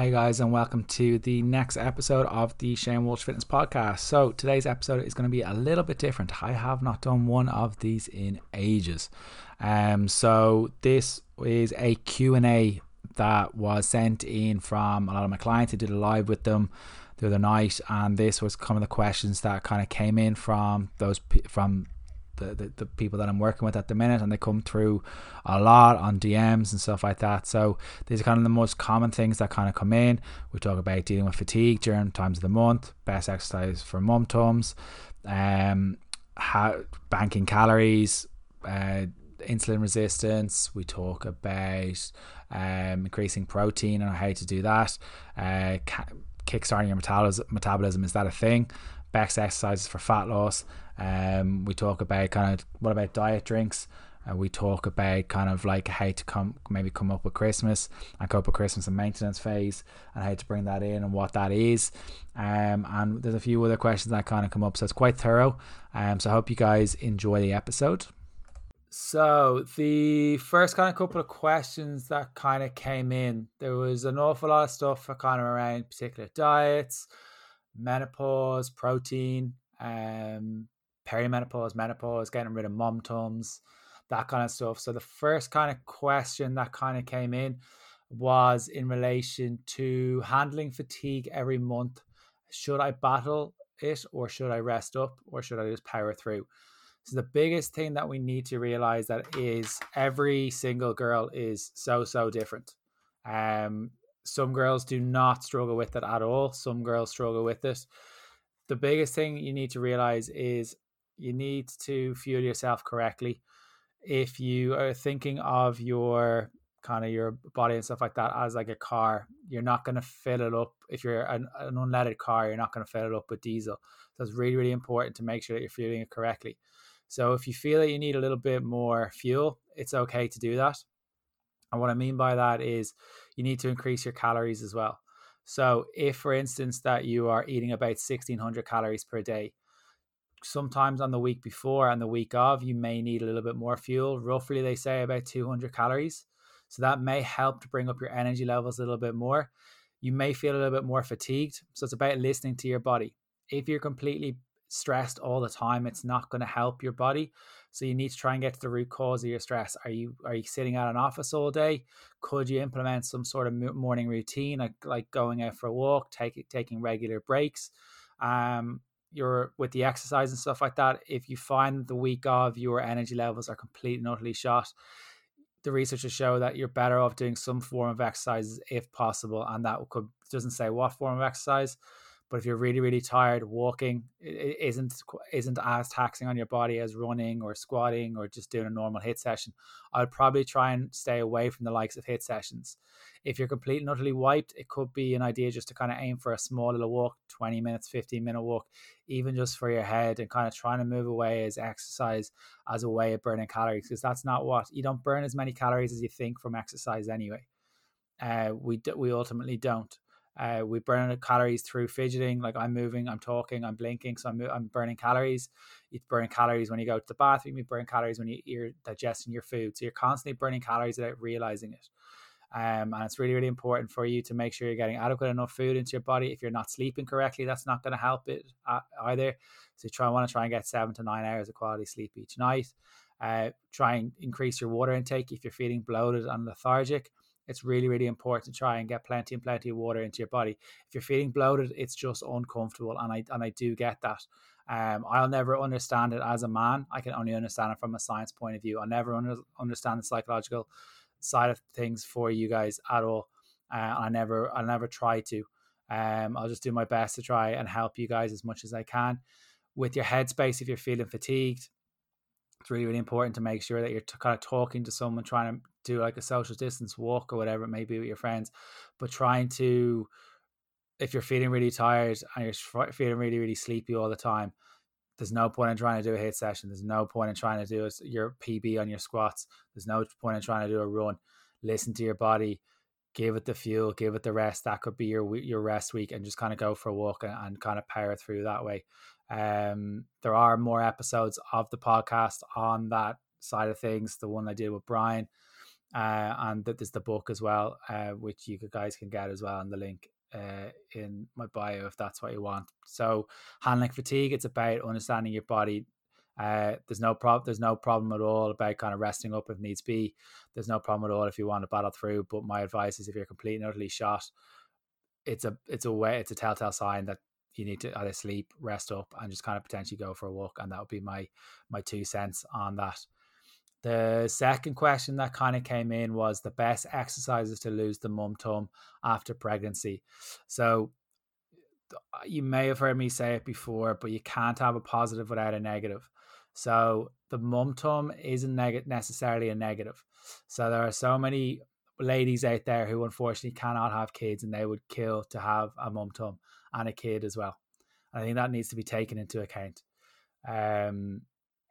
Hey guys, and welcome to the next episode of the Shane Walsh Fitness Podcast. So today's episode is going to be a little bit different. I have not done one of these in ages. Um, so this is a Q&A that was sent in from a lot of my clients. I did a live with them the other night, and this was some of the questions that kind of came in from those from the, the, the, people that I'm working with at the minute, and they come through a lot on DMs and stuff like that. So these are kind of the most common things that kind of come in. We talk about dealing with fatigue during times of the month, best exercise for mum tums, um, how banking calories, uh, insulin resistance. We talk about um, increasing protein and how to do that. Uh, ca- kickstarting your metabolism, metabolism is that a thing? Best exercises for fat loss um, we talk about kind of what about diet drinks. Uh, we talk about kind of like how to come maybe come up with Christmas and cope with Christmas and maintenance phase and how to bring that in and what that is. Um, and there's a few other questions that kind of come up, so it's quite thorough. Um, so I hope you guys enjoy the episode. So the first kind of couple of questions that kind of came in, there was an awful lot of stuff for kind of around particular diets, menopause, protein, um, perimenopause, menopause, getting rid of mom tums, that kind of stuff. So the first kind of question that kind of came in was in relation to handling fatigue every month. Should I battle it or should I rest up or should I just power through? So the biggest thing that we need to realize that is every single girl is so so different. Um some girls do not struggle with it at all. Some girls struggle with it. The biggest thing you need to realize is you need to fuel yourself correctly. If you are thinking of your kind of your body and stuff like that as like a car, you're not going to fill it up. If you're an, an unleaded car, you're not going to fill it up with diesel. So it's really, really important to make sure that you're fueling it correctly. So if you feel that you need a little bit more fuel, it's okay to do that. And what I mean by that is you need to increase your calories as well. So if, for instance, that you are eating about 1600 calories per day, sometimes on the week before and the week of, you may need a little bit more fuel. Roughly, they say about 200 calories. So that may help to bring up your energy levels a little bit more. You may feel a little bit more fatigued. So it's about listening to your body. If you're completely stressed all the time, it's not going to help your body. So you need to try and get to the root cause of your stress. Are you are you sitting at an office all day? Could you implement some sort of morning routine, like like going out for a walk, take, taking regular breaks? Um, you're with the exercise and stuff like that, if you find the week of your energy levels are completely and utterly shot, the researchers show that you're better off doing some form of exercises if possible. And that could doesn't say what form of exercise, but if you're really, really tired, walking isn't isn't as taxing on your body as running or squatting or just doing a normal HIIT session. I'd probably try and stay away from the likes of HIIT sessions. If you're completely and utterly wiped, it could be an idea just to kind of aim for a small little walk, 20 minutes, 15 minute walk, even just for your head and kind of trying to move away as exercise as a way of burning calories because that's not what you don't burn as many calories as you think from exercise anyway. Uh, we do, we ultimately don't. Uh, we burn calories through fidgeting. Like I'm moving, I'm talking, I'm blinking, so I'm, I'm burning calories. You burn calories when you go to the bathroom. You burn calories when you, you're digesting your food. So you're constantly burning calories without realizing it. Um, and it's really, really important for you to make sure you're getting adequate enough food into your body. If you're not sleeping correctly, that's not going to help it uh, either. So try want to try and get seven to nine hours of quality sleep each night. Uh, try and increase your water intake if you're feeling bloated and lethargic it's really, really important to try and get plenty and plenty of water into your body. If you're feeling bloated, it's just uncomfortable, and I and I do get that. Um, I'll never understand it as a man. I can only understand it from a science point of view. I'll never under, understand the psychological side of things for you guys at all. Uh, I never, I'll never try to. Um, I'll just do my best to try and help you guys as much as I can with your headspace. If you're feeling fatigued, it's really, really important to make sure that you're t- kind of talking to someone, trying to do like a social distance walk or whatever it may be with your friends, but trying to, if you're feeling really tired and you're feeling really, really sleepy all the time, there's no point in trying to do a HIIT session. There's no point in trying to do your PB on your squats. There's no point in trying to do a run. Listen to your body, give it the fuel, give it the rest. That could be your your rest week, and just kind of go for a walk and, and kind of power through that way. Um, there are more episodes of the podcast on that side of things. The one I did with Brian, uh, and that there's the book as well, uh, which you guys can get as well in the link uh, in my bio if that's what you want. So handling fatigue, it's about understanding your body. Uh, there's no problem. There's no problem at all about kind of resting up if needs be. There's no problem at all if you want to battle through. But my advice is if you're completely utterly shot, it's a it's a way it's a telltale sign that you need to either sleep, rest up, and just kind of potentially go for a walk. And that would be my my two cents on that. The second question that kind of came in was the best exercises to lose the mum tum after pregnancy. So uh, you may have heard me say it before, but you can't have a positive without a negative. So the mum tum isn't neg- necessarily a negative. So there are so many ladies out there who unfortunately cannot have kids and they would kill to have a mum tum and a kid as well. I think that needs to be taken into account. Um,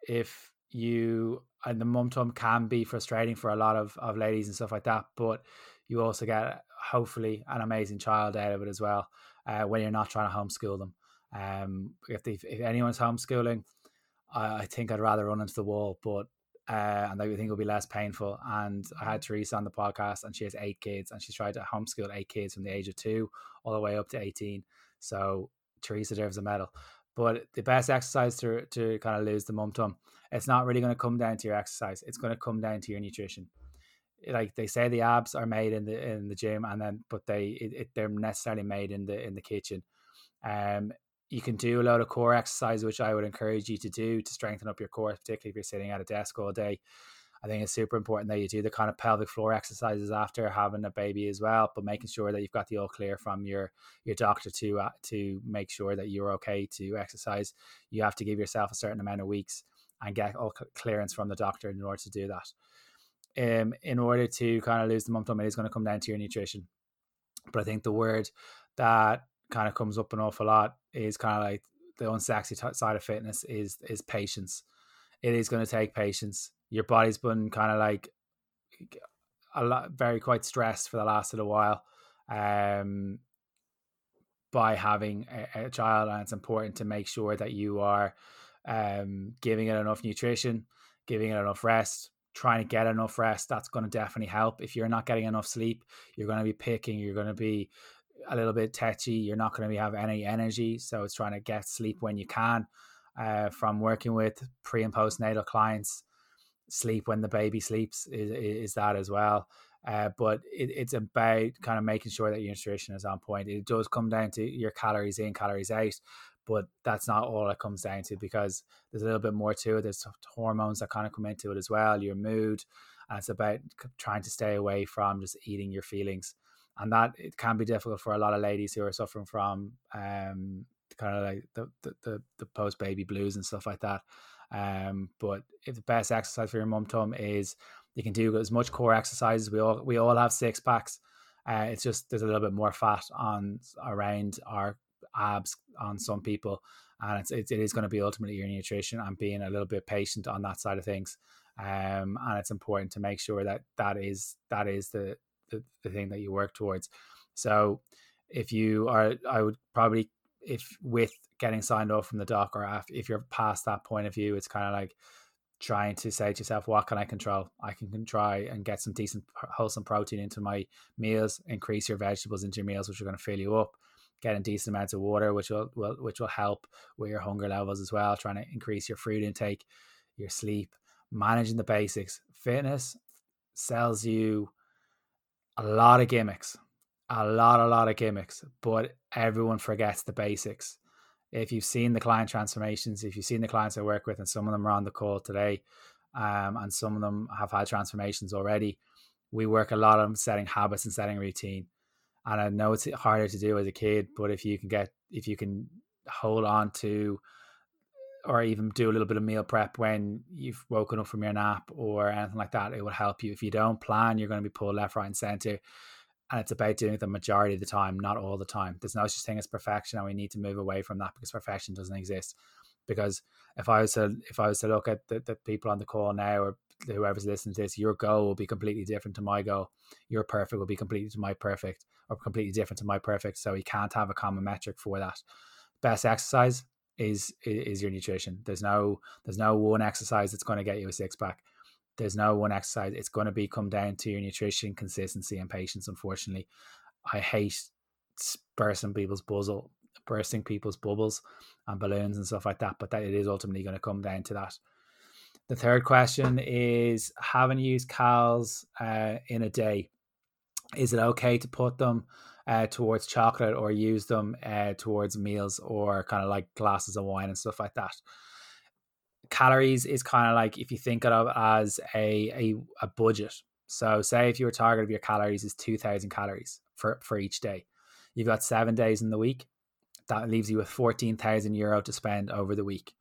if you and the mum tum can be frustrating for a lot of, of ladies and stuff like that, but you also get hopefully an amazing child out of it as well uh, when you're not trying to homeschool them. Um, if they, if anyone's homeschooling, I, I think I'd rather run into the wall, but uh, and I think it'll be less painful. And I had Teresa on the podcast, and she has eight kids, and she's tried to homeschool eight kids from the age of two all the way up to eighteen. So Teresa deserves a medal. But the best exercise to to kind of lose the mum tum, it's not really going to come down to your exercise. It's going to come down to your nutrition. Like they say, the abs are made in the in the gym, and then but they it, it, they're necessarily made in the in the kitchen. Um, you can do a lot of core exercise, which I would encourage you to do to strengthen up your core, particularly if you're sitting at a desk all day. I think it's super important that you do the kind of pelvic floor exercises after having a baby as well, but making sure that you've got the all clear from your your doctor to uh, to make sure that you're okay to exercise. You have to give yourself a certain amount of weeks and get all clearance from the doctor in order to do that. Um, in order to kind of lose the mum tum, it is going to come down to your nutrition. But I think the word that kind of comes up an awful lot is kind of like the unsexy t- side of fitness is is patience. It is going to take patience. Your body's been kind of like a lot, very quite stressed for the last little while, um, by having a, a child, and it's important to make sure that you are um, giving it enough nutrition, giving it enough rest, trying to get enough rest. That's going to definitely help. If you're not getting enough sleep, you're going to be picking, you're going to be a little bit tetchy. You're not going to be have any energy. So it's trying to get sleep when you can. Uh, from working with pre and postnatal clients, sleep when the baby sleeps is, is that as well. Uh, but it, it's about kind of making sure that your nutrition is on point. It does come down to your calories in, calories out, but that's not all it comes down to because there's a little bit more to it. There's hormones that kind of come into it as well, your mood, and it's about trying to stay away from just eating your feelings and that it can be difficult for a lot of ladies who are suffering from um, kind of like the the, the, the post baby blues and stuff like that. Um, but if the best exercise for your mum tum is you can do as much core exercises. We all we all have six packs. Uh, it's just there's a little bit more fat on around our abs on some people, and it's, it, is going to be ultimately your nutrition and being a little bit patient on that side of things. Um, and it's important to make sure that that is that is the the, the thing that you work towards. So if you are, I would probably if with getting signed off from the doc or after, if you're past that point of view, it's kind of like trying to say to yourself, what can I control? I can try and get some decent, wholesome protein into my meals, increase your vegetables into your meals, which are going to fill you up. Getting decent amounts of water, which will, will which will help with your hunger levels as well. Trying to increase your fruit intake, your sleep, managing the basics. Fitness sells you a lot of gimmicks, a lot, a lot of gimmicks, but everyone forgets the basics. If you've seen the client transformations, if you've seen the clients I work with, and some of them are on the call today, um, and some of them have had transformations already, we work a lot on setting habits and setting routine. And I know it's harder to do as a kid, but if you can get, if you can hold on to or even do a little bit of meal prep when you've woken up from your nap or anything like that, it will help you. If you don't plan, you're going to be pulled left, right, and center. And it's about doing it the majority of the time, not all the time. There's no such thing as perfection, and we need to move away from that because perfection doesn't exist. Because if I was to if I was to look at the, the people on the call now or whoever's listening to this, your goal will be completely different to my goal. Your perfect will be completely to my perfect, or completely different to my perfect. So we can't have a common metric for that. Best exercise, is is your nutrition. There's no there's no one exercise that's going to get you a six pack. There's no one exercise. It's going to be come down to your nutrition, consistency, and patience. Unfortunately, I hate bursting people's buzzle, bursting people's bubbles and balloons and stuff like that. But that it is ultimately going to come down to that. The third question is: Having used cals uh, in a day, is it okay to put them uh, towards chocolate or use them uh, towards meals or kind of like glasses of wine and stuff like that? Calories is kind of like if you think of it as a, a, a budget. So say if your target of your calories is 2000 calories for, for each day, you've got seven days in the week. That leaves you with 14,000 euro to spend over the week.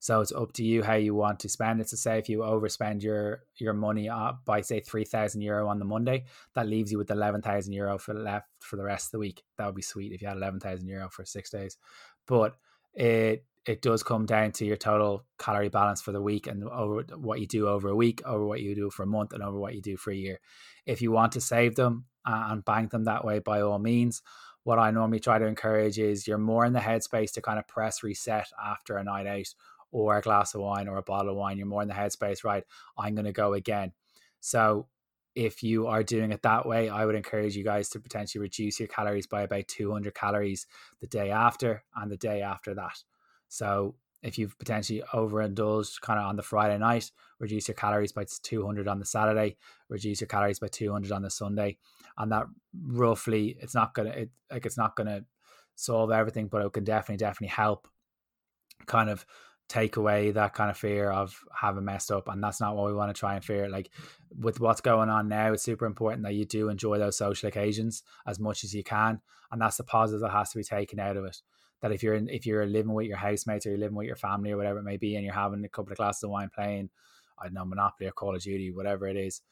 So it's up to you how you want to spend it. So say if you overspend your your money uh, by say three thousand euro on the Monday, that leaves you with eleven thousand euro for left for the rest of the week. That would be sweet if you had eleven thousand euro for six days. But it it does come down to your total calorie balance for the week and over what you do over a week, over what you do for a month, and over what you do for a year. If you want to save them uh, and bank them that way, by all means. What I normally try to encourage is you're more in the headspace to kind of press reset after a night out or a glass of wine or a bottle of wine. You're more in the headspace, right? I'm going to go again. So if you are doing it that way, I would encourage you guys to potentially reduce your calories by about 200 calories the day after and the day after that. So if you've potentially overindulged kind of on the Friday night, reduce your calories by 200 on the Saturday, reduce your calories by 200 on the Sunday, and that roughly it's not gonna it, like it's not gonna solve everything, but it can definitely definitely help kind of take away that kind of fear of having messed up and that's not what we want to try and fear like with what's going on now it's super important that you do enjoy those social occasions as much as you can and that's the positive that has to be taken out of it that if you're in, if you're living with your housemates or you're living with your family or whatever it may be, and you're having a couple of glasses of wine playing, I don't know, Monopoly or Call of Duty, whatever it is,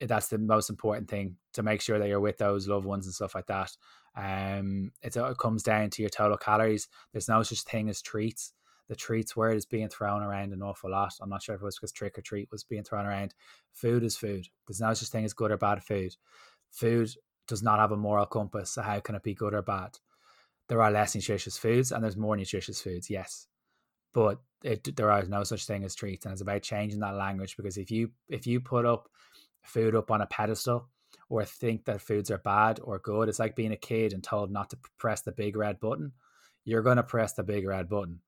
that's the most important thing to make sure that you're with those loved ones and stuff like that. Um, it comes down to your total calories. There's no such thing as treats. The treats word is being thrown around an awful lot. I'm not sure if it was because trick or treat was being thrown around. Food is food. There's no such thing as good or bad food. Food does not have a moral compass. So how can it be good or bad? there are less nutritious foods and there's more nutritious foods, yes. But it, there are no such thing as treats, and it's about changing that language because if you if you put up food up on a pedestal or think that foods are bad or good, it's like being a kid and told not to press the big red button. You're going to press the big red button.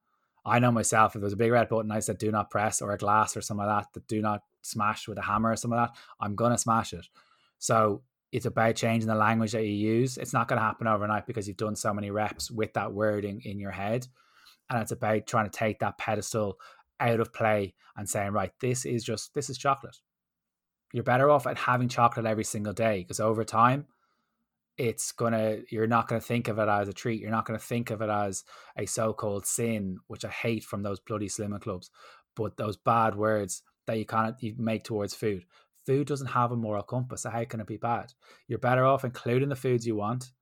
I know myself, if there's a big red button I said do not press or a glass or something like that, that do not smash with a hammer or something like that, I'm going to smash it. So it's about changing the language that you use. It's not going to happen overnight because you've done so many reps with that wording in your head. And it's about trying to take that pedestal out of play and saying, right, this is just, this is chocolate. You're better off at having chocolate every single day because over time, it's gonna you're not gonna think of it as a treat you're not gonna think of it as a so-called sin which i hate from those bloody slimming clubs but those bad words that you kind of you make towards food food doesn't have a moral compass. So how can it be bad? You're better off including the foods you want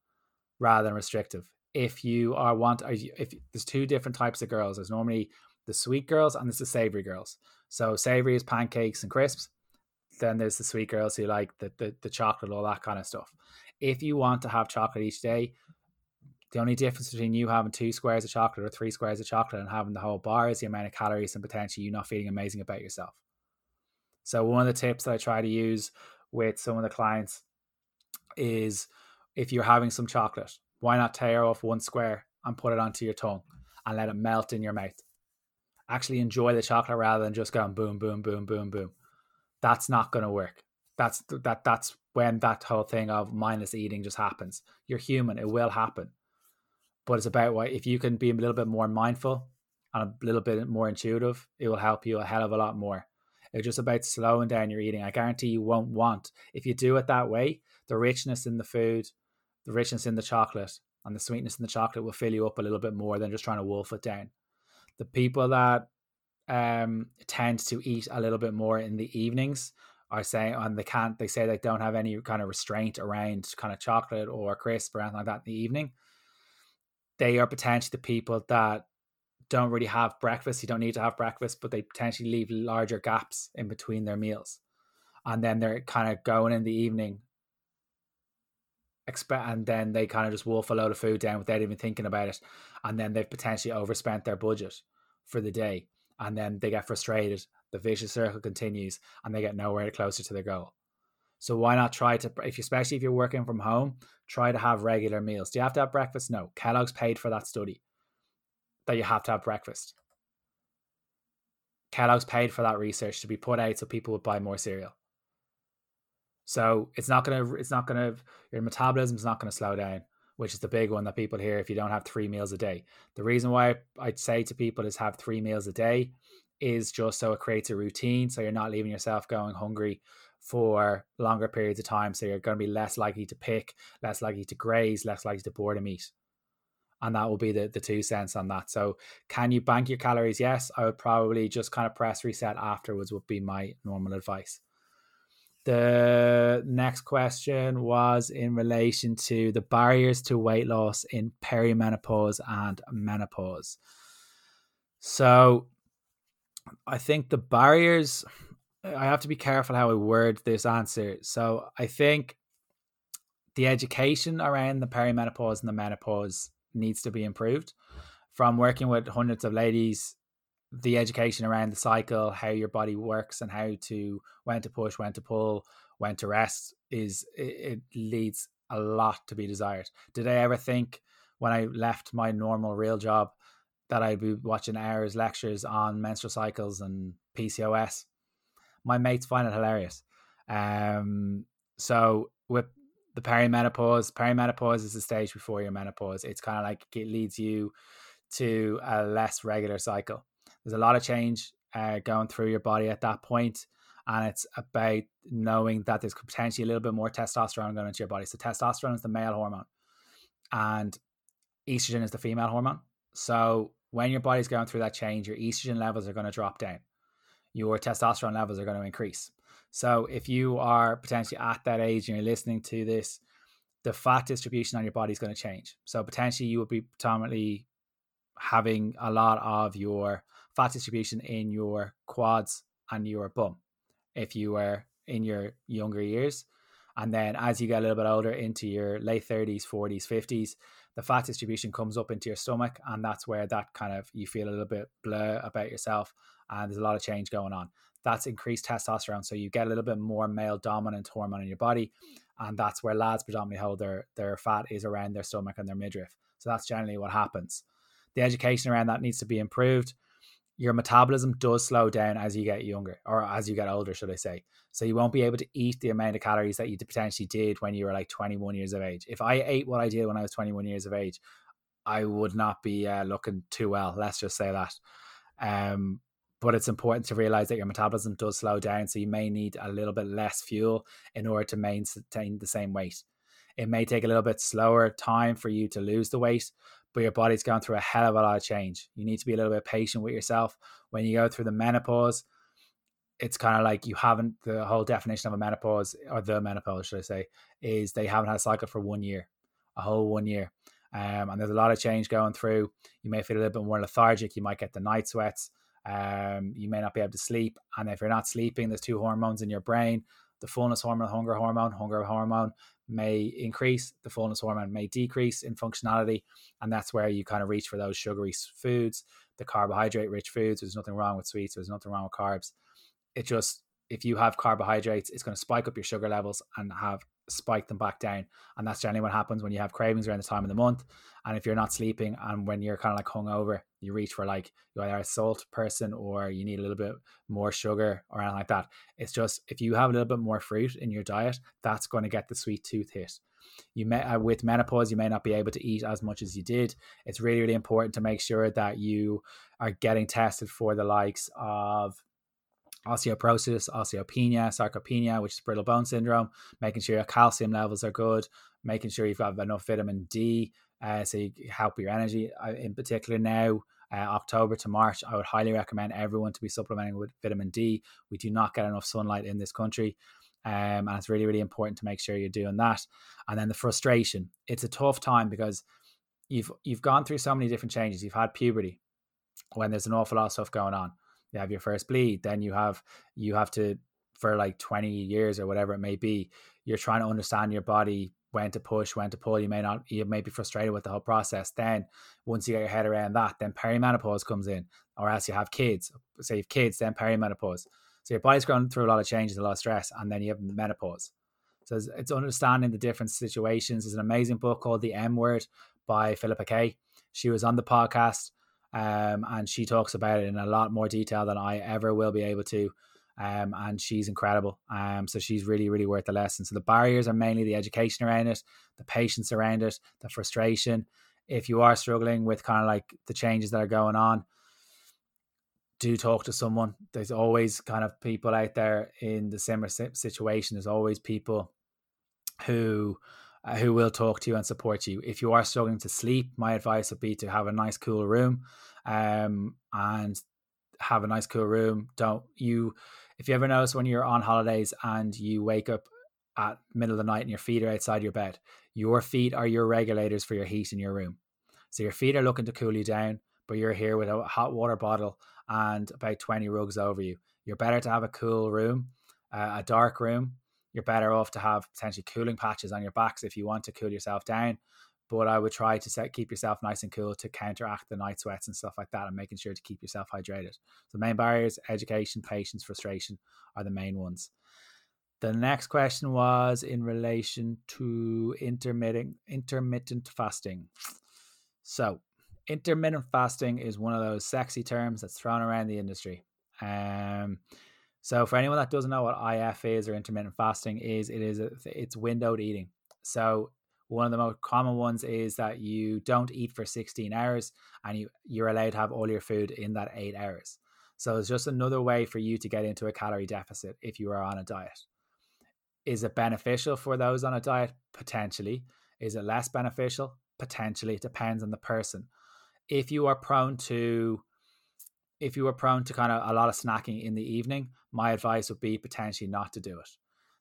rather than restrictive. If you are want, if there's two different types of girls, there's normally the sweet girls and there's the savory girls. So savory is pancakes and crisps. Then there's the sweet girls who like the, the, the chocolate, all that kind of stuff. If you want to have chocolate each day, the only difference between you having two squares of chocolate or three squares of chocolate and having the whole bar is the amount of calories and potentially you not feeling amazing about yourself. So one of the tips that I try to use with some of the clients is if you're having some chocolate, why not tear off one square and put it onto your tongue and let it melt in your mouth? Actually enjoy the chocolate rather than just going boom, boom, boom, boom, boom. That's not going to work. That's that. That's when that whole thing of mindless eating just happens. You're human; it will happen. But it's about what if you can be a little bit more mindful and a little bit more intuitive, it will help you a hell of a lot more. It's just about slowing down your eating. I guarantee you won't want, if you do it that way, the richness in the food, the richness in the chocolate, and the sweetness in the chocolate will fill you up a little bit more than just trying to wolf it down. The people that um, tend to eat a little bit more in the evenings are saying, and they can't, they say they don't have any kind of restraint around kind of chocolate or crisp or anything like that in the evening. They are potentially the people that don't really have breakfast. You don't need to have breakfast, but they potentially leave larger gaps in between their meals. And then they're kind of going in the evening, expect, and then they kind of just wolf a load of food down without even thinking about it. And then they've potentially overspent their budget for the day. And then they get frustrated the vicious circle continues and they get nowhere closer to their goal. So why not try to, if especially if you're working from home, try to have regular meals. Do you have to have breakfast? No. Kellogg's paid for that study that you have to have breakfast. Kellogg's paid for that research to be put out so people would buy more cereal. So it's not gonna, it's not gonna, your metabolism is not gonna slow down, which is the big one that people hear if you don't have three meals a day. The reason why I'd say to people is have three meals a day is just so it creates a routine, so you're not leaving yourself going hungry for longer periods of time. So you're going to be less likely to pick, less likely to graze, less likely to boredom meat. And that will be the, the two cents on that. So, can you bank your calories? Yes, I would probably just kind of press reset afterwards, would be my normal advice. The next question was in relation to the barriers to weight loss in perimenopause and menopause. So, I think the barriers I have to be careful how I word this answer. So I think the education around the perimenopause and the menopause needs to be improved. From working with hundreds of ladies, the education around the cycle, how your body works, and how to when to push, when to pull, when to rest is it, it leads a lot to be desired. Did I ever think when I left my normal real job that I'd be watching hours lectures on menstrual cycles and PCOS? my mates find it hilarious. Um, so with the perimenopause, perimenopause is the stage before your menopause. It's kind of like it leads you to a less regular cycle. There's a lot of change uh, going through your body at that point, and it's about knowing that there's potentially a little bit more testosterone going into your body. So testosterone is the male hormone, and estrogen is the female hormone. So when your body's going through that change, your estrogen levels are going to drop down your testosterone levels are going to increase. So if you are potentially at that age and you're listening to this, the fat distribution on your body is going to change. So potentially you would be predominantly having a lot of your fat distribution in your quads and your bum if you were in your younger years. And then as you get a little bit older into your late 30s, 40s, 50s, the fat distribution comes up into your stomach. And that's where that kind of you feel a little bit blur about yourself and there's a lot of change going on. That's increased testosterone, so you get a little bit more male dominant hormone in your body, and that's where lads predominantly hold their their fat is around their stomach and their midriff. So that's generally what happens. The education around that needs to be improved. Your metabolism does slow down as you get younger, or as you get older, should I say. So you won't be able to eat the amount of calories that you potentially did when you were like 21 years of age. If I ate what I did when I was 21 years of age, I would not be uh, looking too well. Let's just say that. Um, but it's important to realize that your metabolism does slow down. So you may need a little bit less fuel in order to maintain the same weight. It may take a little bit slower time for you to lose the weight, but your body's going through a hell of a lot of change. You need to be a little bit patient with yourself. When you go through the menopause, it's kind of like you haven't the whole definition of a menopause or the menopause, should I say, is they haven't had a cycle for one year, a whole one year. Um, and there's a lot of change going through. You may feel a little bit more lethargic. You might get the night sweats. Um, you may not be able to sleep, and if you're not sleeping, there's two hormones in your brain: the fullness hormone, hunger hormone. Hunger hormone may increase, the fullness hormone may decrease in functionality, and that's where you kind of reach for those sugary foods, the carbohydrate-rich foods. There's nothing wrong with sweets. There's nothing wrong with carbs. It just if you have carbohydrates, it's going to spike up your sugar levels and have spike them back down. And that's generally what happens when you have cravings around the time of the month. And if you're not sleeping and when you're kind of like hungover, you reach for like you either a salt person or you need a little bit more sugar or anything like that. It's just if you have a little bit more fruit in your diet, that's going to get the sweet tooth hit. You may uh, with menopause, you may not be able to eat as much as you did. It's really, really important to make sure that you are getting tested for the likes of osteoporosis, osteopenia, sarcopenia, which is brittle bone syndrome, making sure your calcium levels are good, making sure you've got enough vitamin D, uh, so you help your energy. Uh, in particular, now uh, October to March, I would highly recommend everyone to be supplementing with vitamin D. We do not get enough sunlight in this country. Um, and it's really, really important to make sure you're doing that. And then the frustration. It's a tough time because you've you've gone through so many different changes. You've had puberty when there's an awful lot of stuff going on you have your first bleed then you have you have to for like 20 years or whatever it may be you're trying to understand your body when to push, when to pull. You may not, you may be frustrated with the whole process. Then once you get your head around that, then perimenopause comes in, or else you have kids. Say you have kids, then perimenopause. So your body's going through a lot of changes, a lot of stress, and then you have menopause. So it's, it's understanding the different situations. There's an amazing book called The M Word by Philippa Kaye. She was on the podcast, um, and she talks about it in a lot more detail than I ever will be able to. Um, and she's incredible. Um, so she's really, really worth the lesson. So the barriers are mainly the education around it, the patience around it, the frustration. If you are struggling with kind of like the changes that are going on, do talk to someone. There's always kind of people out there in the similar situation. There's always people who uh, who will talk to you and support you. If you are struggling to sleep, my advice would be to have a nice cool room, um, and have a nice cool room. Don't you? If you ever notice when you're on holidays and you wake up at middle of the night and your feet are outside your bed, your feet are your regulators for your heat in your room. So your feet are looking to cool you down, but you're here with a hot water bottle and about 20 rugs over you. You're better to have a cool room, uh, a dark room. You're better off to have potentially cooling patches on your backs if you want to cool yourself down. But I would try to set, keep yourself nice and cool to counteract the night sweats and stuff like that, and making sure to keep yourself hydrated. So, main barriers: education, patience, frustration are the main ones. The next question was in relation to intermittent intermittent fasting. So, intermittent fasting is one of those sexy terms that's thrown around the industry. Um, so for anyone that doesn't know what IF is or intermittent fasting is, it is it's windowed eating. So one of the most common ones is that you don't eat for 16 hours and you you're allowed to have all your food in that 8 hours. So it's just another way for you to get into a calorie deficit if you are on a diet. Is it beneficial for those on a diet? Potentially. Is it less beneficial? Potentially. It depends on the person if you are prone to if you were prone to kind of a lot of snacking in the evening, my advice would be potentially not to do it.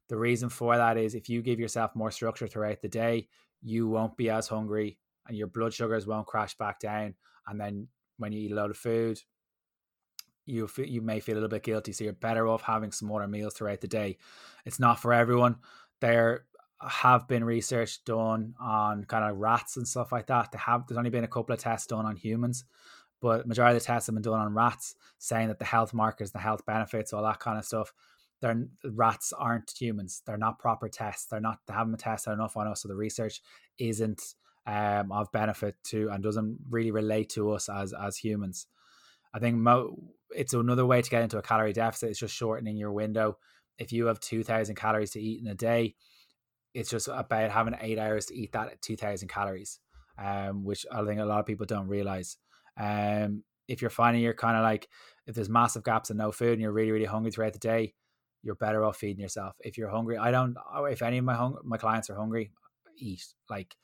The reason for that is if you give yourself more structure throughout the day, you won't be as hungry and your blood sugars won't crash back down. And then when you eat a lot of food, you you may feel a little bit guilty. So you're better off having other meals throughout the day. It's not for everyone. There have been research done on kind of rats and stuff like that. They have there's only been a couple of tests done on humans, but majority of the tests have been done on rats, saying that the health markers, the health benefits, all that kind of stuff. They're rats aren't humans. They're not proper tests. They're not they haven't tested enough on us. So the research isn't um, of benefit to and doesn't really relate to us as as humans. I think mo- it's another way to get into a calorie deficit. It's just shortening your window. If you have two thousand calories to eat in a day, it's just about having eight hours to eat that 2000 calories um, which i think a lot of people don't realize um, if you're finding you're kind of like if there's massive gaps and no food and you're really really hungry throughout the day you're better off feeding yourself. If you're hungry i don't oh, if any of my hung- my clients are hungry eat. Like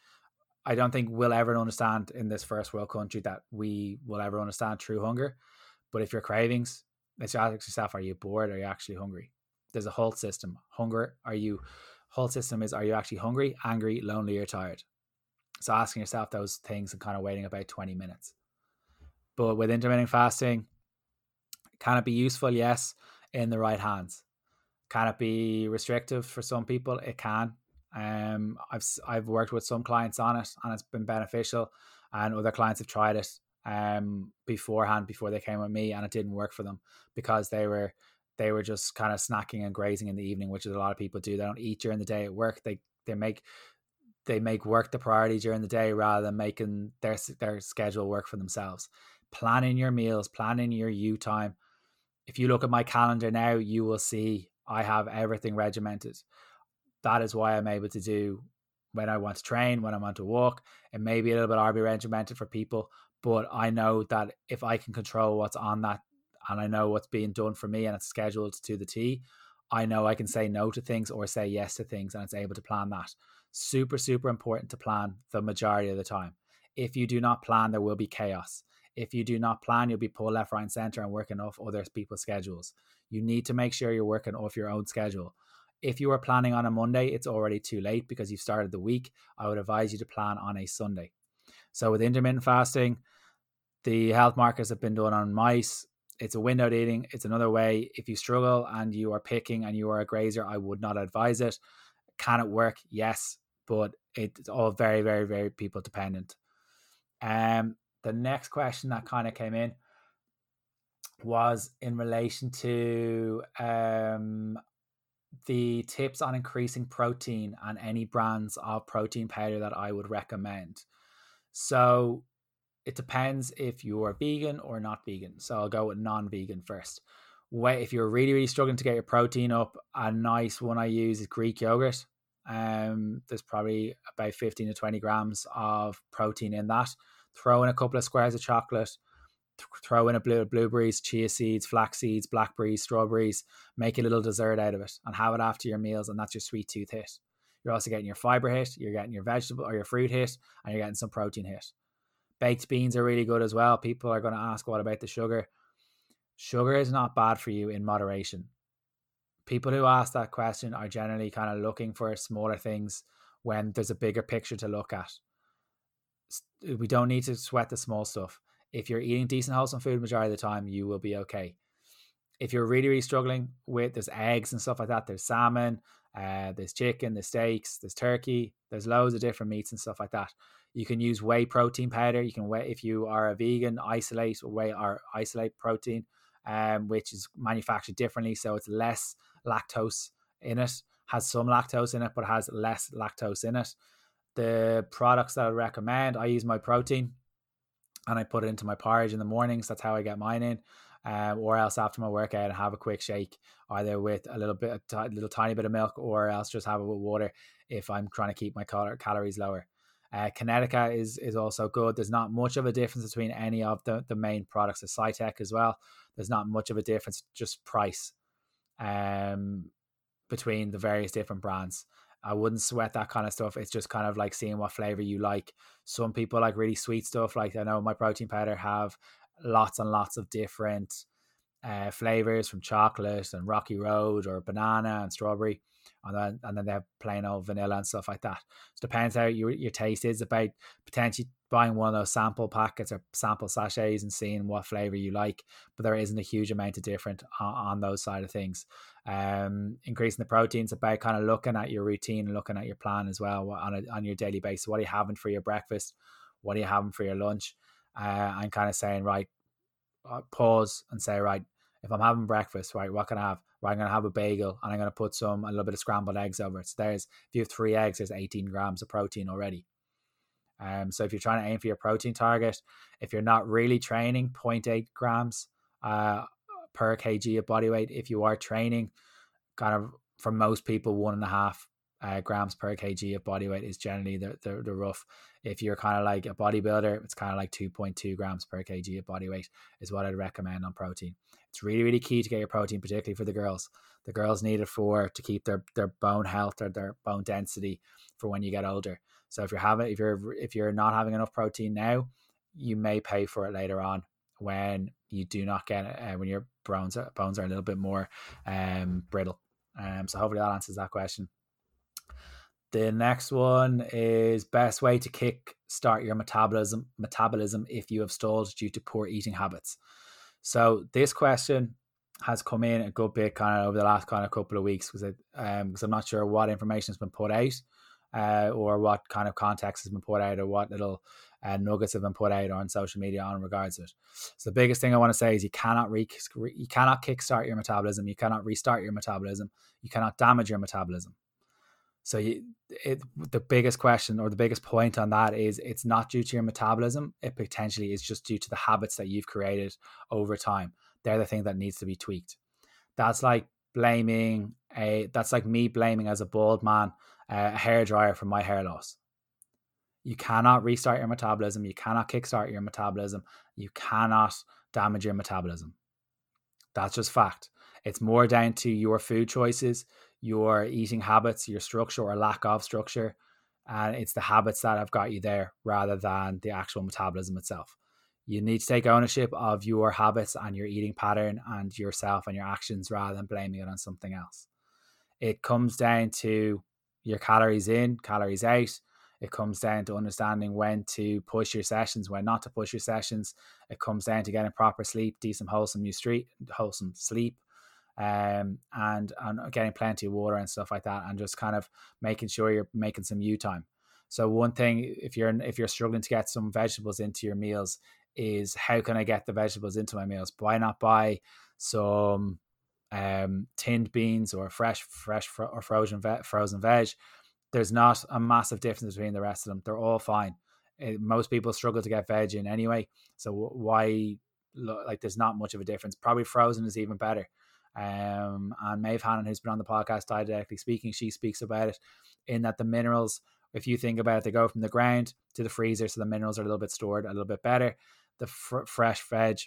i don't think we'll ever understand in this first world country that we will ever understand true hunger but if your cravings let's ask yourself are you bored? Are you actually hungry? There's a whole system. Hunger are you whole system is are you actually hungry, angry, lonely, or tired? So asking yourself those things and kind of waiting about 20 minutes. But with intermittent fasting, can it be useful? Yes, in the right hands. Can it be restrictive for some people? It can. Um, I've I've worked with some clients on it, and it's been beneficial. And other clients have tried it um beforehand before they came with me, and it didn't work for them because they were they were just kind of snacking and grazing in the evening, which is a lot of people do. They don't eat during the day at work. They they make they make work the priority during the day rather than making their their schedule work for themselves. Planning your meals, planning your you time. If you look at my calendar now, you will see I have everything regimented. That is why I'm able to do when I want to train, when I want to walk. It may be a little bit arbitrary regimented for people, but I know that if I can control what's on that and I know what's being done for me and it's scheduled to the T, I know I can say no to things or say yes to things and it's able to plan that. Super, super important to plan the majority of the time. If you do not plan, there will be chaos. If you do not plan, you'll be pulled left, right, and center and working off other people's schedules. You need to make sure you're working off your own schedule. If you are planning on a Monday, it's already too late because you've started the week. I would advise you to plan on a Sunday. So with intermittent fasting, the health markers have been done on mice, it's a window eating. It's another way. If you struggle and you are picking and you are a grazer, I would not advise it. Can it work? Yes, but it's all very, very, very people dependent. Um, the next question that kind of came in was in relation to um, the tips on increasing protein and any brands of protein powder that I would recommend. So it depends if you're vegan or not vegan. So I'll go with non-vegan first. Wait, If you're really, really struggling to get your protein up, a nice one I use is Greek yogurt. Um, there's probably about 15 to 20 grams of protein in that. Throw in a couple of squares of chocolate, throw in a blue blueberries, chia seeds, flax seeds, blackberries, strawberries. Make a little dessert out of it and have it after your meals, and that's your sweet tooth hit. You're also getting your fiber hit, you're getting your vegetable or your fruit hit, and you're getting some protein hit. Baked beans are really good as well. People are going to ask, what about the sugar? Sugar is not bad for you in moderation. People who ask that question are generally kind of looking for smaller things when there's a bigger picture to look at. We don't need to sweat the small stuff if you're eating decent wholesome food majority of the time, you will be okay. If you're really, really struggling with there's eggs and stuff like that, there's salmon, uh, there's chicken, there's steaks, there's turkey, there's loads of different meats and stuff like that. You can use whey protein powder. You can whey if you are a vegan, isolate whey or isolate protein, um, which is manufactured differently, so it's less lactose in it. Has some lactose in it, but has less lactose in it. The products that I recommend, I use Myprotein and I put it into my porridge in the mornings. That's how I get mine in. Um, or else after my workout, I have a quick shake, either with a little bit, a t- little tiny bit of milk, or else just have it with water if I'm trying to keep my cal- calories lower. Uh, Kinetica is is also good. There's not much of a difference between any of the, the main products of Cytec as well. There's not much of a difference, just price um, between the various different brands. I wouldn't sweat that kind of stuff. It's just kind of like seeing what flavor you like. Some people like really sweet stuff. Like I know Myprotein powder have lots and lots of different uh, flavors from chocolate and rocky road or banana and strawberry and then and then they have plain old vanilla and stuff like that. So depends how your your taste is about potentially buying one of those sample packets or sample sachets and seeing what flavor you like. But there isn't a huge amount of different on, on those side of things. Um, increasing the proteins about kind of looking at your routine and looking at your plan as well on a, on your daily basis. What are you having for your breakfast? What are you having for your lunch? Uh, and kind of saying right, uh, pause and say right, if I'm having breakfast, right, what can I have? Right, I'm going to have a bagel and I'm going to put some, a little bit of scrambled eggs over it. So there's, if you have three eggs, there's 18 grams of protein already. Um, so if you're trying to aim for your protein target, if you're not really training, 0.8 grams uh, per kg of body weight. If you are training, kind of for most people, one and a half uh, grams per kg of body weight is generally the, the, the rough. If you're kind of like a bodybuilder, it's kind of like 2.2 grams per kg of body weight is what I'd recommend on protein. It's really, really key to get your protein, particularly for the girls. The girls need it for to keep their, their bone health or their bone density for when you get older. So if you're having if you're if you're not having enough protein now, you may pay for it later on when you do not get uh, when your bones are, bones are a little bit more um, brittle. Um, so hopefully that answers that question. The next one is best way to kick start your metabolism metabolism if you have stalled due to poor eating habits. So this question has come in a good bit kind of over the last kind of couple of weeks because um, because I'm not sure what information has been put out uh, or what kind of context has been put out or what little uh, nuggets have been put out on social media on regards to it. So the biggest thing I want to say is you cannot re- you cannot kickstart your metabolism, you cannot restart your metabolism, you cannot damage your metabolism. So you, it, the biggest question or the biggest point on that is it's not due to your metabolism. It potentially is just due to the habits that you've created over time. They're the thing that needs to be tweaked. That's like blaming a. That's like me blaming as a bald man a hair dryer for my hair loss. You cannot restart your metabolism. You cannot kickstart your metabolism. You cannot damage your metabolism. That's just fact. It's more down to your food choices, your eating habits, your structure or lack of structure. And it's the habits that have got you there rather than the actual metabolism itself. You need to take ownership of your habits and your eating pattern and yourself and your actions rather than blaming it on something else. It comes down to your calories in, calories out. It comes down to understanding when to push your sessions, when not to push your sessions. It comes down to getting proper sleep, decent, wholesome, new street, wholesome sleep, um, and and getting plenty of water and stuff like that, and just kind of making sure you're making some you time. So one thing, if you're if you're struggling to get some vegetables into your meals, is how can I get the vegetables into my meals? Why not buy some um, tinned beans or fresh, fresh or frozen ve- frozen veg? There's not a massive difference between the rest of them. They're all fine. It, most people struggle to get veg in anyway, so why? Like, there's not much of a difference. Probably frozen is even better. Um, and Maeve Hanan, who's been on the podcast, dietetically speaking, she speaks about it in that the minerals, if you think about it, they go from the ground to the freezer, so the minerals are a little bit stored a little bit better. The fr- fresh veg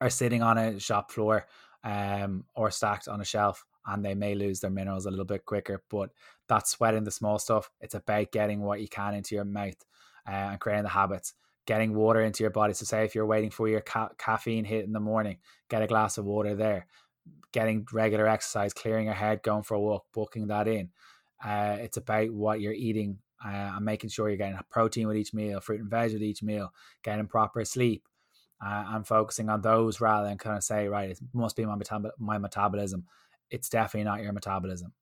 are sitting on a shop floor um, or stacked on a shelf, and they may lose their minerals a little bit quicker. But that's sweating the small stuff. It's about getting what you can into your mouth uh, and creating the habits getting water into your body. So, say if you're waiting for your ca- caffeine hit in the morning, get a glass of water there getting regular exercise, clearing your head, going for a walk, booking that in. Uh, it's about what you're eating uh, and making sure you're getting protein with each meal, fruit and veg with each meal, getting proper sleep. Uh, and focusing on those rather than kind of say, right, it must be my, metab- my metabolism. It's definitely not your metabolism.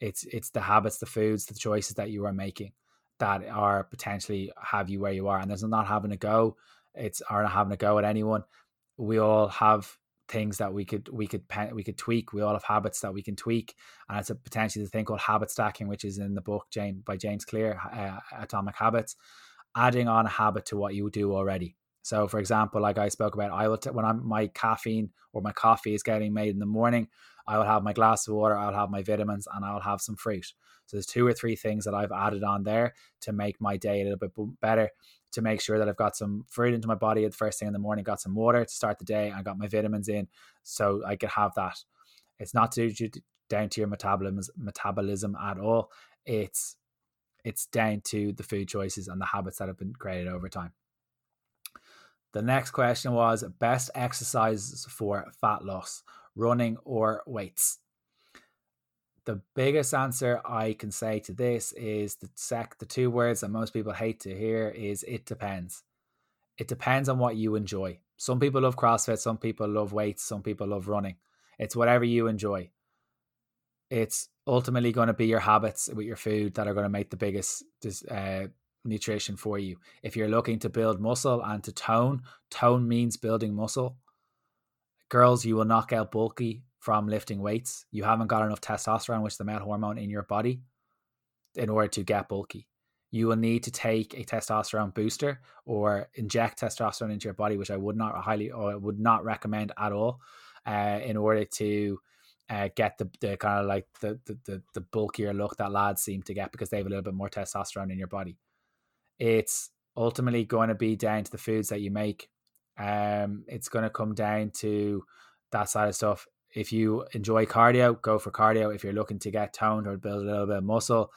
It's it's the habits, the foods, the choices that you are making that are potentially have you where you are. And there's not having a go. It's are not having a go at anyone. We all have things that we could we could we could tweak. We all have habits that we can tweak, and it's a potentially the thing called habit stacking, which is in the book James by James Clear, uh, Atomic Habits. Adding on a habit to what you do already. So, for example, like I spoke about, I will t- when I'm my caffeine or my coffee is getting made in the morning, I will have my glass of water, I'll have my vitamins, and I'll have some fruit. So there's two or three things that I've added on there to make my day a little bit better to make sure that I've got some fruit into my body at the first thing in the morning, got some water to start the day, I got my vitamins in, so I could have that. It's not to, down to your metabolism metabolism at all. It's it's down to the food choices and the habits that have been created over time. The next question was best exercises for fat loss, running or weights the biggest answer I can say to this is the sec the two words that most people hate to hear is it depends. It depends on what you enjoy. Some people love CrossFit, some people love weights, some people love running. It's whatever you enjoy. It's ultimately going to be your habits with your food that are going to make the biggest uh, nutrition for you. If you're looking to build muscle and to tone, tone means building muscle. Girls, you will not get bulky from lifting weights. You haven't got enough testosterone, which is the male hormone, in your body in order to get bulky. You will need to take a testosterone booster or inject testosterone into your body, which I would not highly or would not recommend at all, uh, in order to uh, get the, the kind of like the, the the bulkier look that lads seem to get because they have a little bit more testosterone in your body. It's ultimately going to be down to the foods that you make. Um, it's going to come down to that side of stuff if you enjoy cardio, go for cardio. If you're looking to get toned or build a little bit of muscle,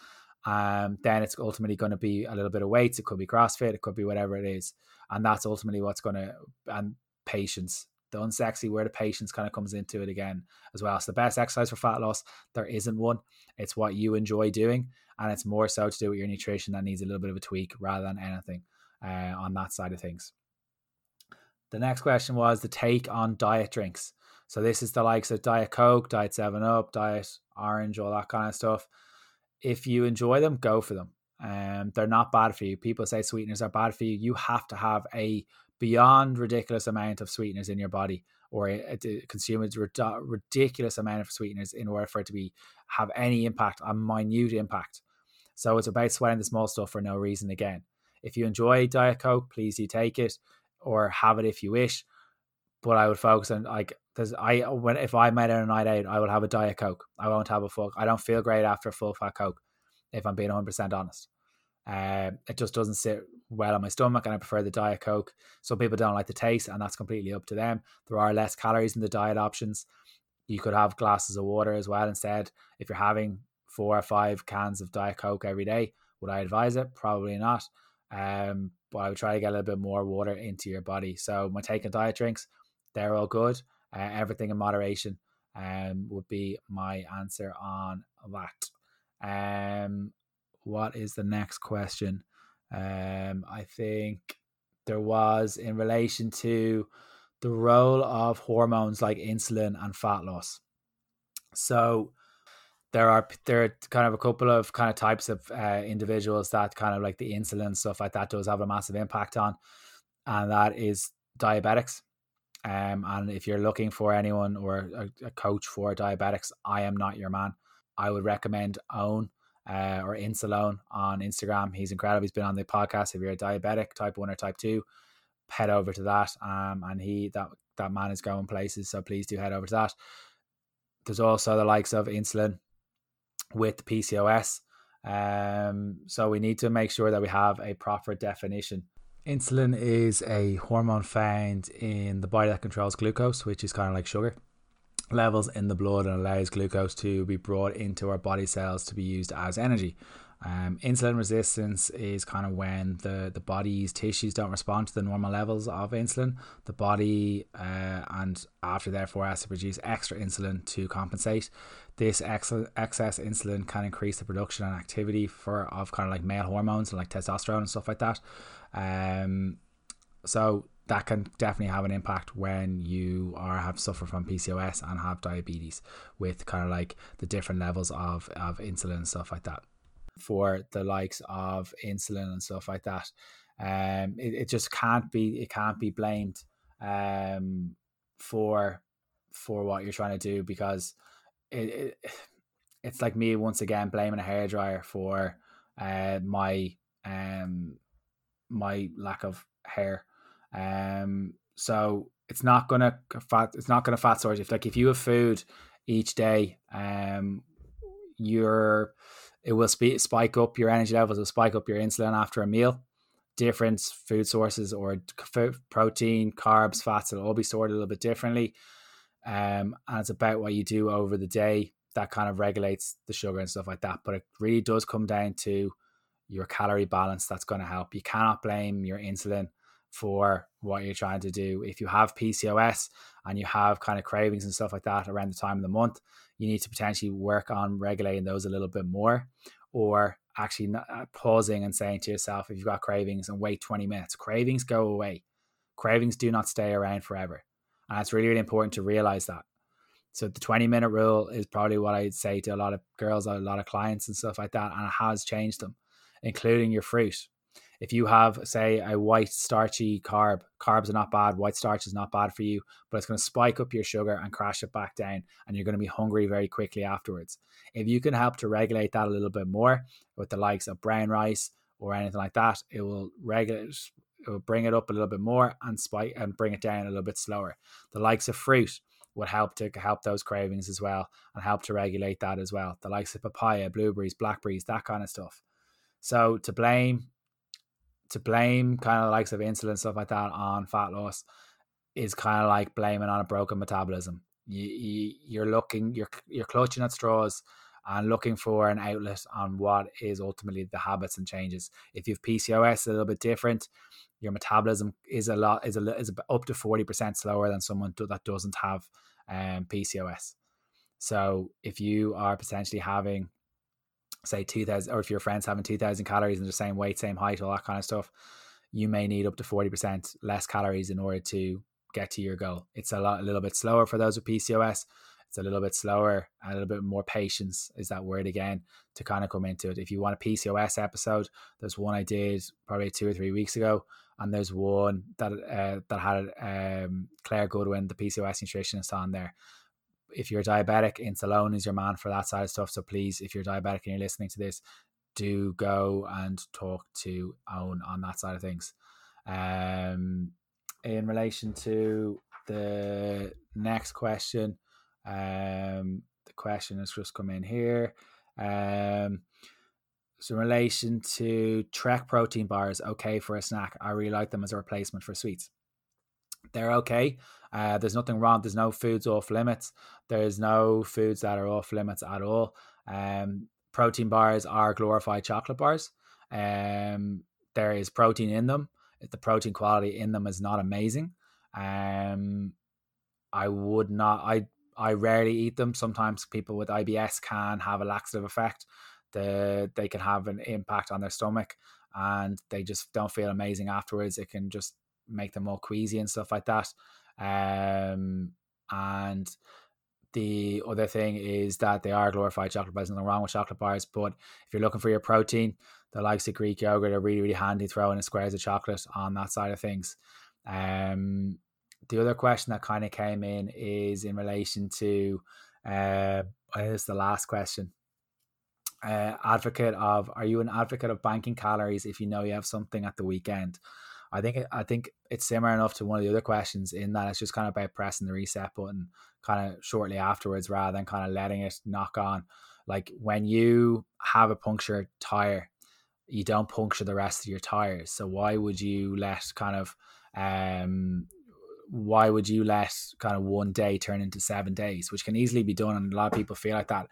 um, then it's ultimately going to be a little bit of weights. It could be CrossFit, it could be whatever it is, and that's ultimately what's going to and patience. The unsexy where the patience kind of comes into it again as well. So the best exercise for fat loss, there isn't one. It's what you enjoy doing, and it's more so to do with your nutrition that needs a little bit of a tweak rather than anything uh, on that side of things. The next question was the take on diet drinks. So this is the likes of Diet Coke, Diet 7 Up, Diet Orange, all that kind of stuff. If you enjoy them, go for them. Um, they're not bad for you. People say sweeteners are bad for you. You have to have a beyond ridiculous amount of sweeteners in your body or a, consume a ridiculous amount of sweeteners in order for it to be have any impact, a minute impact. So it's about sweating the small stuff for no reason again. If you enjoy Diet Coke, please do take it or have it if you wish but I would focus on like because I when if I made it a night out, I would have a diet coke. I won't have a full. I don't feel great after a full fat coke, if I'm being 100 percent honest. Uh, it just doesn't sit well on my stomach, and I prefer the diet coke. Some people don't like the taste, and that's completely up to them. There are less calories in the diet options. You could have glasses of water as well instead. If you're having four or five cans of diet coke every day, would I advise it? Probably not. Um, but I would try to get a little bit more water into your body. So my take on diet drinks they're all good. Uh, everything in moderation um, would be my answer on that. Um, what is the next question? Um, I think there was in relation to the role of hormones like insulin and fat loss. So there are there are kind of a couple of kind of types of uh, individuals that kind of like the insulin stuff like that does have a massive impact on, and that is diabetics. Um, and if you're looking for anyone or a, a coach for diabetics, I am not your man. I would recommend Own uh, or Insuleown on Instagram. He's incredible. He's been on the podcast. If you're a diabetic, type one or type two, head over to that. Um, and he that that man is going places. So please do head over to that. There's also the likes of insulin with PCOS. Um, so we need to make sure that we have a proper definition. Insulin is a hormone found in the body that controls glucose, which is kind of like sugar levels in the blood and allows glucose to be brought into our body cells to be used as energy. Um, insulin resistance is kind of when the, the body's tissues don't respond to the normal levels of insulin. The body uh, and after therefore has to produce extra insulin to compensate. This ex- excess insulin can increase the production and activity for of kind of like male hormones and like testosterone and stuff like that. Um, so that can definitely have an impact when you are have suffer from PCOS and have diabetes with kind of like the different levels of, of insulin and stuff like that for the likes of insulin and stuff like that. Um, it, it just can't be it can't be blamed um, for for what you're trying to do because it, it it's like me once again blaming a hairdryer for uh, my um my lack of hair. Um, so it's not gonna fat it's not gonna fat source. If like if you have food each day, um, you're it will sp- spike up your energy levels, it will spike up your insulin after a meal. Different food sources or protein, carbs, fats, it'll all be stored a little bit differently. Um, and it's about what you do over the day that kind of regulates the sugar and stuff like that. But it really does come down to your calorie balance that's going to help. You cannot blame your insulin for what you're trying to do. If you have PCOS and you have kind of cravings and stuff like that around the time of the month, you need to potentially work on regulating those a little bit more or actually not, uh, pausing and saying to yourself, if you've got cravings and wait 20 minutes, cravings go away. Cravings do not stay around forever. And it's really, really important to realize that. So the 20 minute rule is probably what I'd say to a lot of girls, a lot of clients and stuff like that. And it has changed them, including your fruit if you have say a white starchy carb carbs are not bad white starch is not bad for you but it's going to spike up your sugar and crash it back down and you're going to be hungry very quickly afterwards. If you can help to regulate that a little bit more with the likes of brown rice or anything like that it will regulate it will bring it up a little bit more and spike and bring it down a little bit slower. The likes of fruit would help to help those cravings as well and help to regulate that as well. The likes of papaya blueberries blackberries that kind of stuff. So to blame to blame kind of likes of insulin stuff like that on fat loss is kind of like blaming on a broken metabolism. You, you you're looking you're you're clutching at straws and looking for an outlet on what is ultimately the habits and changes. If you have PCOS, a little bit different. Your metabolism is a lot is a is up to forty percent slower than someone that doesn't have um, PCOS. So if you are potentially having say 2000 or if your friend's having 2000 calories and the same weight same height all that kind of stuff you may need up to 40% less calories in order to get to your goal. It's a lot a little bit slower for those with pcos it's a little bit slower a little bit more patience is that word again to kind of come into it. If you want a pcos episode there's one i did probably two or three weeks ago and there's one that uh, that had um, claire goodwin the pcos nutritionist on there if you're diabetic, Insuleown is your man for that side of stuff. So please, if you're diabetic and you're listening to this, do go and talk to Own on that side of things. Um, in relation to the next question, um, the question has just come in here. Um, so in relation to Trek protein bars, okay for a snack. I really like them as a replacement for sweets. They're okay. Uh, there's nothing wrong. There's no foods off limits. There's no foods that are off limits at all. Um, protein bars are glorified chocolate bars. Um, there is protein in them. The protein quality in them is not amazing. Um, I would not. I I rarely eat them. Sometimes people with IBS can have a laxative effect. The they can have an impact on their stomach, and they just don't feel amazing afterwards. It can just make them more queasy and stuff like that. Um, and the other thing is that they are glorified chocolate bars. Nothing wrong with chocolate bars, but if you're looking for your protein, the likes of Greek yogurt are really, really handy throwing in squares of chocolate on that side of things. Um, the other question that kind of came in is in relation to, uh, it's the last question. Uh, advocate of, are you an advocate of banking calories if you know you have something at the weekend? I think I think it's similar enough to one of the other questions in that it's just kind of about pressing the reset button kind of shortly afterwards rather than kind of letting it knock on. Like when you have a punctured tire, you don't puncture the rest of your tires. So why would you let kind of um why would you let kind of one day turn into seven days, which can easily be done, and a lot of people feel like that.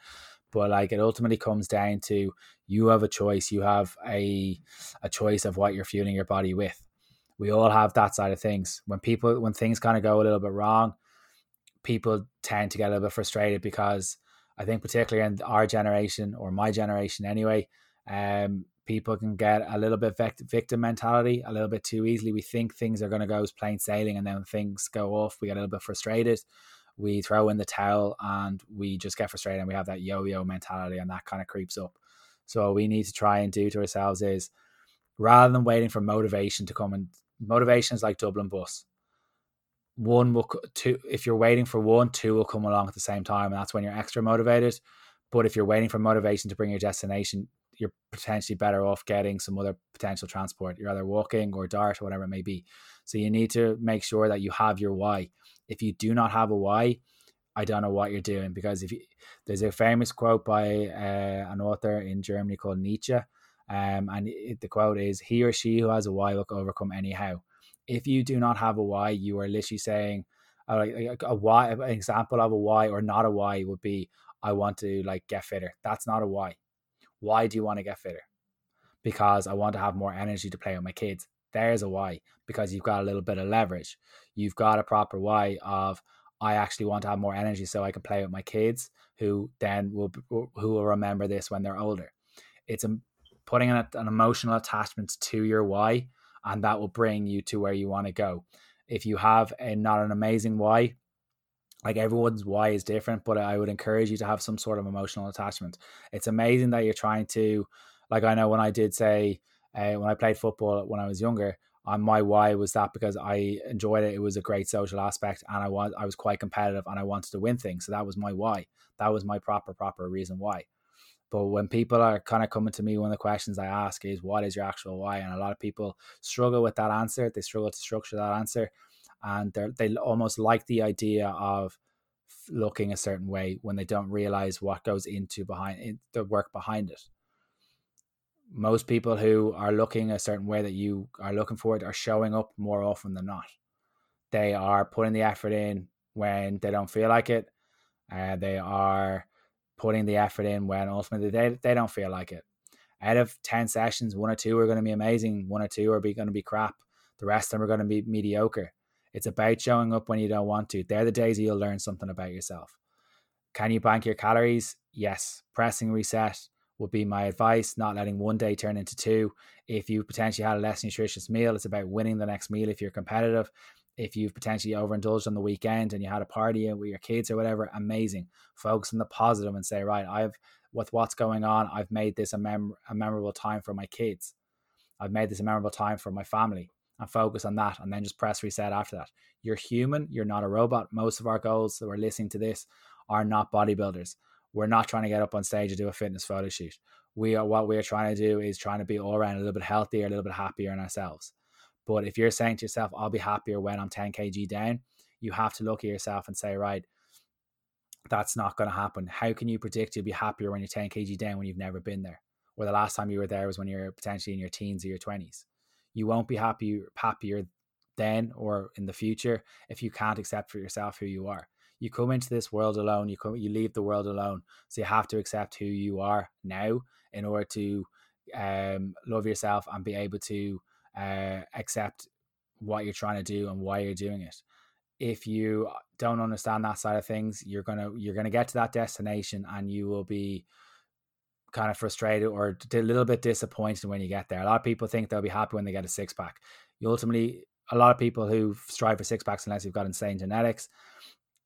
But like it ultimately comes down to you have a choice. You have a a choice of what you're fueling your body with. We all have that side of things. When people when things kind of go a little bit wrong, people tend to get a little bit frustrated because I think particularly in our generation or my generation anyway, um, people can get a little bit victim mentality a little bit too easily. We think things are going to go as plain sailing, and then things go off. We get a little bit frustrated. We throw in the towel, and we just get frustrated, and we have that yo-yo mentality, and that kind of creeps up. So what we need to try and do to ourselves is, rather than waiting for motivation to come, and motivation is like Dublin bus. One will two if you're waiting for one two will come along at the same time and that's when you're extra motivated. But if you're waiting for motivation to bring your destination you're potentially better off getting some other potential transport. You're either walking or dart or whatever it may be. So you need to make sure that you have your why. If you do not have a why i don't know what you're doing because if you, there's a famous quote by uh, an author in germany called nietzsche um, and it, the quote is he or she who has a why will overcome anyhow if you do not have a why, you are literally saying uh, like a why. An example of a why or not a why would be I want to like get fitter. That's not a why. Why do you want to get fitter? Because I want to have more energy to play with my kids. There's a why because you've got a little bit of leverage. You've got a proper why of I actually want to have more energy so I can play with my kids who then will who will remember this when they're older. It's a, putting an, an emotional attachment to your why and that will bring you to where you want to go. If you have a not an amazing why, like everyone's why is different, but I would encourage you to have some sort of emotional attachment. It's amazing that you're trying to, like I know when I did say uh, when I played football when I was younger, on my why was that because I enjoyed it. It was a great social aspect, and I was I was quite competitive, and I wanted to win things. So that was my why. That was my proper proper reason why. But when people are kind of coming to me, one of the questions I ask is, What is your actual why? And a lot of people struggle with that answer. They struggle to structure that answer. And they they almost like the idea of looking a certain way when they don't realize what goes into behind the work behind it. Most people who are looking a certain way that you are looking for it are showing up more often than not. They are putting the effort in when they don't feel like it. Uh, they are putting the effort in when ultimately they, they don't feel like it. Out of 10 sessions, one or two are going to be amazing, one or two are be, going to be crap. The rest of them are going to be mediocre. It's about showing up when you don't want to. They're the days you'll learn something about yourself. Can you bank your calories? Yes. Pressing reset would be my advice, not letting one day turn into two. If you potentially had a less nutritious meal, it's about winning the next meal if you're competitive if you've potentially overindulged on the weekend and you had a party with your kids or whatever, amazing. Focus on the positive and say, right, I've with what's going on, I've made this a, mem- a memorable time for my kids. I've made this a memorable time for my family and focus on that and then just press reset after that. You're human, you're not a robot. Most of our goals that we're listening to this are not bodybuilders. We're not trying to get up on stage and do a fitness photo shoot. We are what we're trying to do is trying to be all around a little bit healthier, a little bit happier in ourselves. But if you're saying to yourself, I'll be happier when I'm 10 kg down, you have to look at yourself and say, right, that's not going to happen. How can you predict you'll be happier when you're 10 kg down when you've never been there? Or the last time you were there was when you're potentially in your teens or your 20s. You won't be happy, happier then or in the future if you can't accept for yourself who you are. You come into this world alone, you come you leave the world alone. So you have to accept who you are now in order to um, love yourself and be able to uh, accept what you're trying to do and why you're doing it. If you don't understand that side of things, you're gonna you're gonna get to that destination and you will be kind of frustrated or a little bit disappointed when you get there. A lot of people think they'll be happy when they get a six pack. You ultimately, a lot of people who strive for six packs, unless you've got insane genetics,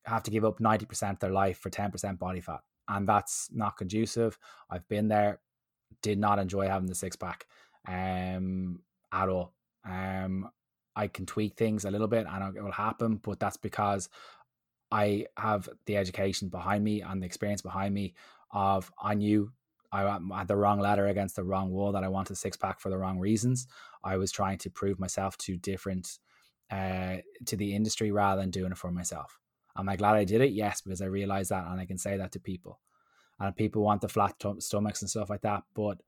have to give up 90% of their life for 10% body fat. And that's not conducive. I've been there, did not enjoy having the six pack um, at all. Um, I can tweak things a little bit and it will happen, but that's because I have the education behind me and the experience behind me of I knew I had the wrong ladder against the wrong wall that I wanted six pack for the wrong reasons. I was trying to prove myself to different uh, to the industry rather than doing it for myself. Am I glad I did it? Yes, because I realized that and I can say that to people. And people want the flat t- stomachs and stuff like that. But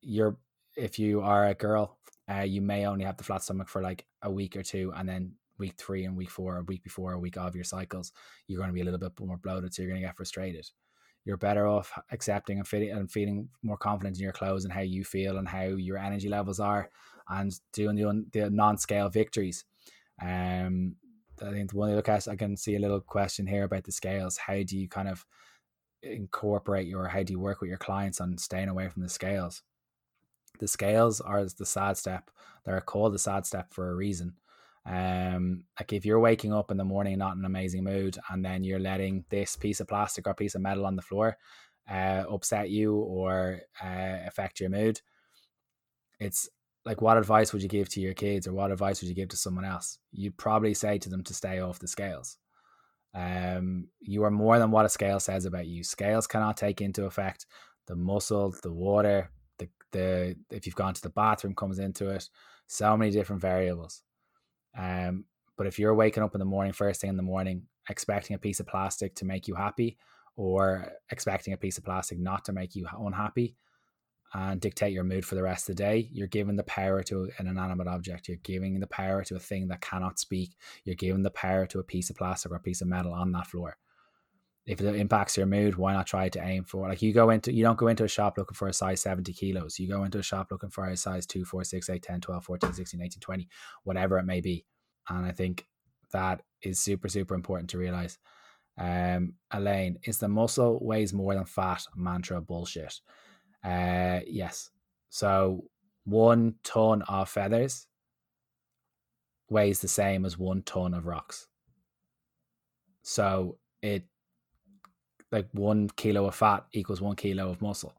you're if you are a girl, uh, you may only have the flat stomach for like a week or two, and then week three and week four, a week before, a week of your cycles, you're going to be a little bit more bloated, so you're going to get frustrated. You're better off accepting and, fitting, and feeling more confident in your clothes and how you feel and how your energy levels are, and doing the, the non-scale victories. Um, I think the one you look at, I can see a little question here about the scales. How do you kind of incorporate your, how do you work with your clients on staying away from the scales? The scales are the sad step. They're called the sad step for a reason. Um, like if you're waking up in the morning not in an amazing mood, and then you're letting this piece of plastic or piece of metal on the floor uh, upset you or uh, affect your mood, it's like what advice would you give to your kids or what advice would you give to someone else? You'd probably say to them to stay off the scales. Um, you are more than what a scale says about you. Scales cannot take into effect the muscle, the water, the if you've gone to the bathroom comes into it. So many different variables. Um, but if you're waking up in the morning, first thing in the morning, expecting a piece of plastic to make you happy, or expecting a piece of plastic not to make you unhappy, and dictate your mood for the rest of the day. You're giving the power to an inanimate object. You're giving the power to a thing that cannot speak. You're giving the power to a piece of plastic or a piece of metal on that floor. If it impacts your mood, why not try to aim for like you go into you don't go into a shop looking for a size 70 kilos. You go into a shop looking for a size 2, 4, 6, 8, 10, 12, 14, 16, 18, 20, whatever it may be. And I think that is super, super important to realize. Um, Elaine, is the muscle weighs more than fat mantra bullshit? Uh, yes. So one ton of feathers weighs the same as one ton of rocks. So it like one kilo of fat equals one kilo of muscle.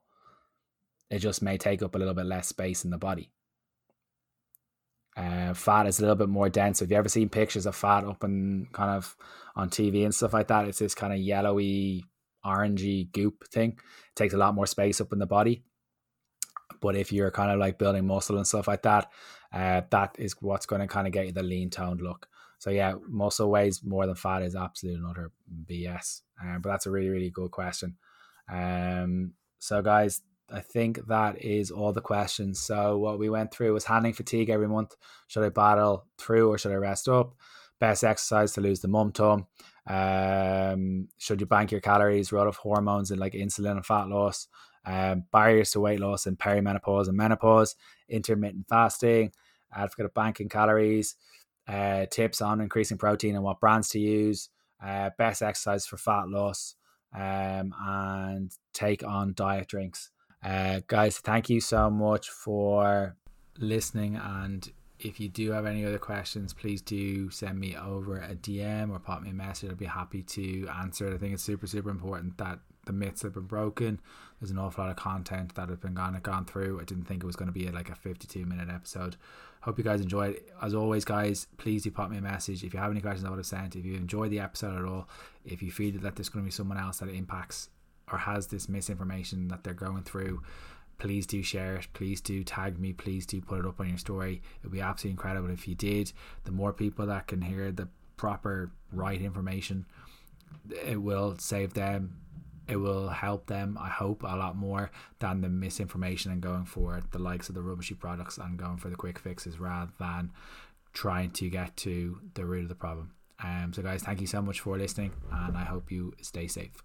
It just may take up a little bit less space in the body. Uh, fat is a little bit more dense. Have you ever seen pictures of fat up and kind of on TV and stuff like that? It's this kind of yellowy, orangey goop thing. It takes a lot more space up in the body. But if you're kind of like building muscle and stuff like that, uh, that is what's going to kind of get you the lean toned look. So yeah, muscle weighs more than fat is absolute utter BS. Um, but that's a really really good question. Um, so guys, I think that is all the questions. So what we went through was handling fatigue every month. Should I battle through or should I rest up? Best exercise to lose the mum tum. Um, should you bank your calories, run off hormones and like insulin and fat loss? Um, barriers to weight loss in perimenopause and menopause, intermittent fasting, advocate of banking calories, uh, tips on increasing protein and what brands to use, uh, best exercise for fat loss, um, and take on diet drinks. Uh, guys, thank you so much for listening. And if you do have any other questions, please do send me over a DM or pop me a message. I'd be happy to answer it. I think it's super, super important that the myths have been broken. There's an awful lot of content that has been gone gone through. I didn't think it was going to be like a 52 minute episode. Hope you guys enjoyed. As always, guys, please do pop me a message if you have any questions I would have sent. If you enjoyed the episode at all, if you feel that there's going to be someone else that impacts or has this misinformation that they're going through, please do share it. Please do tag me. Please do put it up on your story. It would be absolutely incredible if you did. The more people that can hear the proper, right information, it will save them. It will help them, I hope, a lot more than the misinformation and going for the likes of the rubbishy products and going for the quick fixes rather than trying to get to the root of the problem. Um, so, guys, thank you so much for listening, and I hope you stay safe.